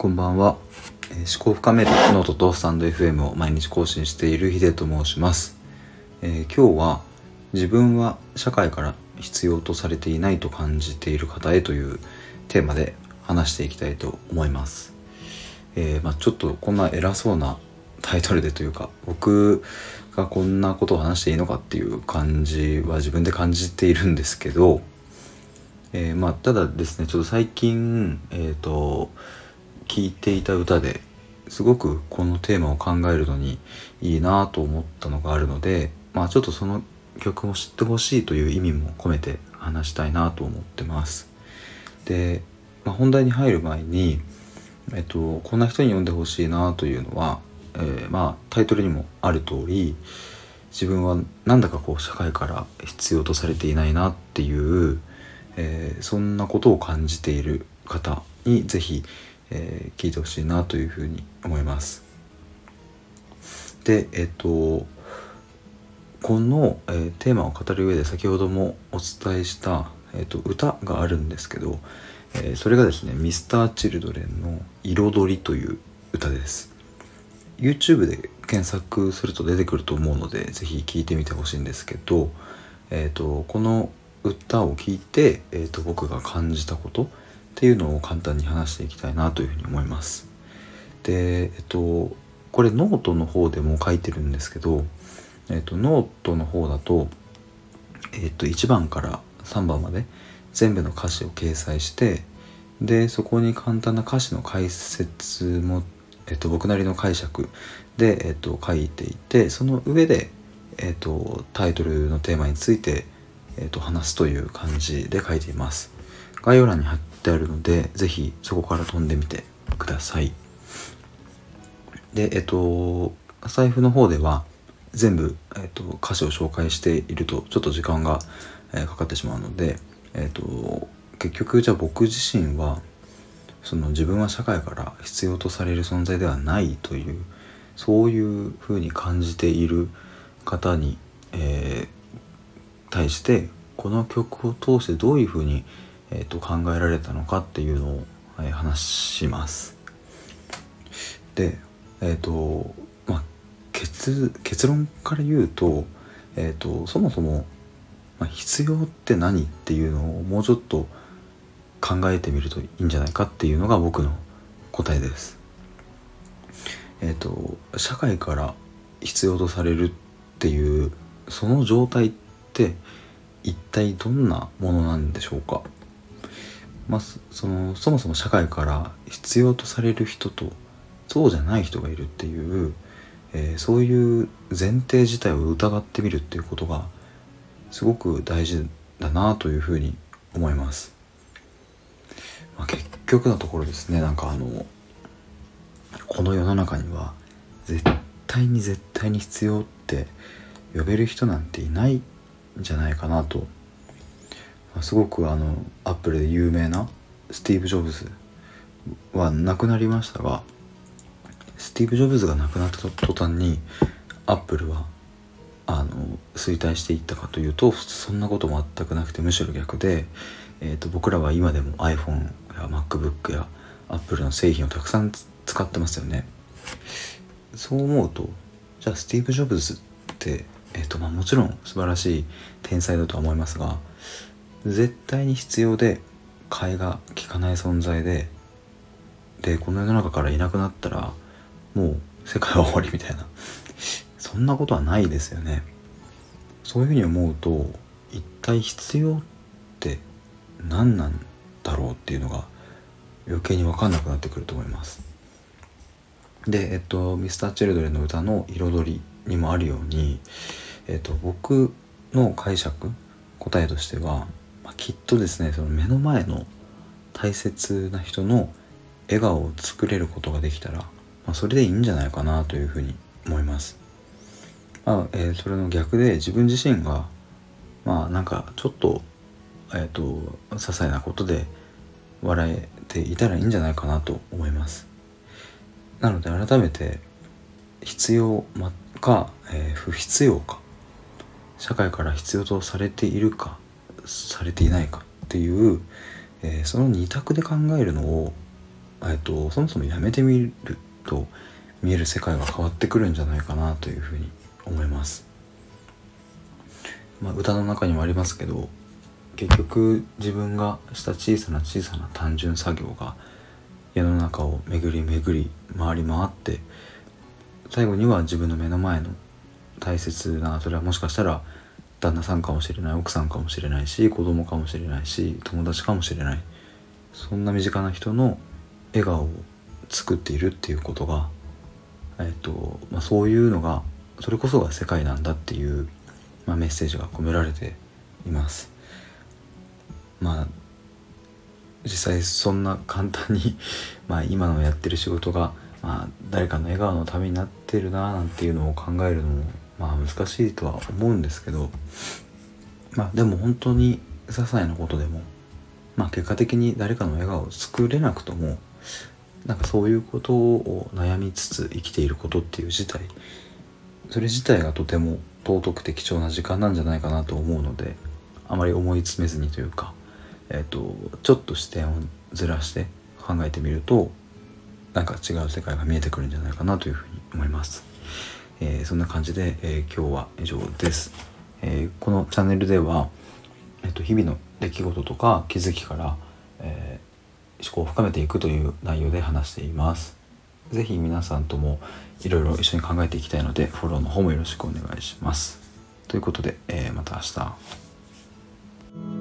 こんばんは、えー、思考深めるノートとスタンド FM を毎日更新しているヒデと申します、えー、今日は自分は社会から必要とされていないと感じている方へというテーマで話していきたいと思います、えー、まあ、ちょっとこんな偉そうなタイトルでというか僕がこんなことを話していいのかっていう感じは自分で感じているんですけど、えー、まあただですねちょっと最近えっ、と聴いていた歌ですごくこのテーマを考えるのにいいなと思ったのがあるのでまあちょっとその曲も知ってほしいという意味も込めて話したいなと思ってます。で、まあ、本題に入る前に、えっと、こんな人に読んでほしいなというのは、えー、まあタイトルにもある通り自分はなんだかこう社会から必要とされていないなっていう、えー、そんなことを感じている方に是非えー、聞いてほしいなというふうに思います。でえっ、とこの、えー、テーマを語る上で先ほどもお伝えした、えーと、歌があるんですけど、えー、それがですね Mr.Children の「彩り」という歌です YouTube で検索すると出てくると思うので是非聴いてみてほしいんですけど、えーと、この歌を聴いて、えーと僕が感じたことっていうのを簡単に話していきたいなというふうに思います。で、えっと、これノートの方でも書いてるんですけど、えっと、ノートの方だと、えっと、1番から3番まで全部の歌詞を掲載してでそこに簡単な歌詞の解説も、えっと、僕なりの解釈で、えっと、書いていてその上で、えっと、タイトルのテーマについて、えっと、話すという感じで書いています。概要欄に貼ってってあるので是非そこから飛んでみてください。でえっと財布の方では全部、えっと、歌詞を紹介しているとちょっと時間が、えー、かかってしまうので、えっと、結局じゃあ僕自身はその自分は社会から必要とされる存在ではないというそういうふうに感じている方に、えー、対してこの曲を通してどういうふうにえーと、考えられたのかっていうのを、えー、話します。で、え、ー、とまあ結結論から言うと,、えーと、そもそも、まあ、必要って何っていうのをもうちょっと考えてみるといいんじゃないかっていうのが僕の答えです。えっ、ー、と社会から必要とされるっていうその状態って一体どんなものなんでしょうか？まあ、そのそもそも社会から必要とされる人とそうじゃない人がいるっていう、えー、そういう前提自体を疑ってみるっていうことがすごく大事だなというふうに思います。まあ、結局のところですねなんかあのこの世の中には絶対に絶対に必要って呼べる人なんていないんじゃないかなとすごくあのアップルで有名なスティーブ・ジョブズは亡くなりましたがスティーブ・ジョブズが亡くなった途端にアップルはあの衰退していったかというとそんなこと全くなくてむしろ逆で、えーと、僕らは今でも iPhone や MacBook や Apple の製品をたくさん使ってますよね。そう思うとじゃあスティーブ・ジョブズってえっ、ー、とまあもちろん素晴らしい天才だとは思いますが絶対に必要で替えが利かない存在ででこの世の中からいなくなったらもう世界は終わりみたいな。そんなことはないですよね。そういうふうに思うと一体必要って何なんだろうっていうのが余計に分かんなくなってくると思います。でえっと Mr.Children の歌の「彩り」にもあるようにえっと僕の解釈答えとしてはまあ、きっとですねその目の前の大切な人の笑顔を作れることができたら、まあ、それでいいんじゃないかなというふうに思います。まあえー、それの逆で自分自身がまあなんかちょっとえっ、ー、と些細なことで笑えていたらいいんじゃないかなと思います。なので改めて必要か、えー、不必要か社会から必要とされているかされていないかっていう、えー、その2択で考えるのをえっと、そもそもやめてみると見える世界が変わってくるんじゃないかなというふうに思います。まあ、歌の中にもありますけど結局自分がした小さな小さな単純作業が世の中を巡り巡り回り回って最後には自分の目の前の大切なそれはもしかしたら旦那さんかもしれない奥さんかもしれないし子供かもしれないし友達かもしれないそんな身近な人の笑顔を作っているっていうことが、えっとまあ、そういうのがそれこそが世界なんだっていう、まあ、メッセージが込められています。まあ実際そんな簡単に まあ今のやってる仕事が、まあ、誰かの笑顔のためになってるななんていうのを考えるのもまあ難しいとは思うんですけどまあでも本当に些細なことでもまあ結果的に誰かの笑顔を作れなくともなんかそういうことを悩みつつ生きていることっていう事態それ自体がとても尊くて貴重な時間なんじゃないかなと思うのであまり思い詰めずにというかえーと、ちょっと視点をずらして考えてみるとなんか違う世界が見えてくるんじゃないかなというふうに思います。えー、そんな感じで、えー、今日は以上です。えー、このチャンネルでは、えーと、日々の出来事とか気づきから、え思考を深めていくという内容で話しています。是非皆さんともいろいろ一緒に考えていきたいのでフォローの方もよろしくお願いします。ということで、えまた明日。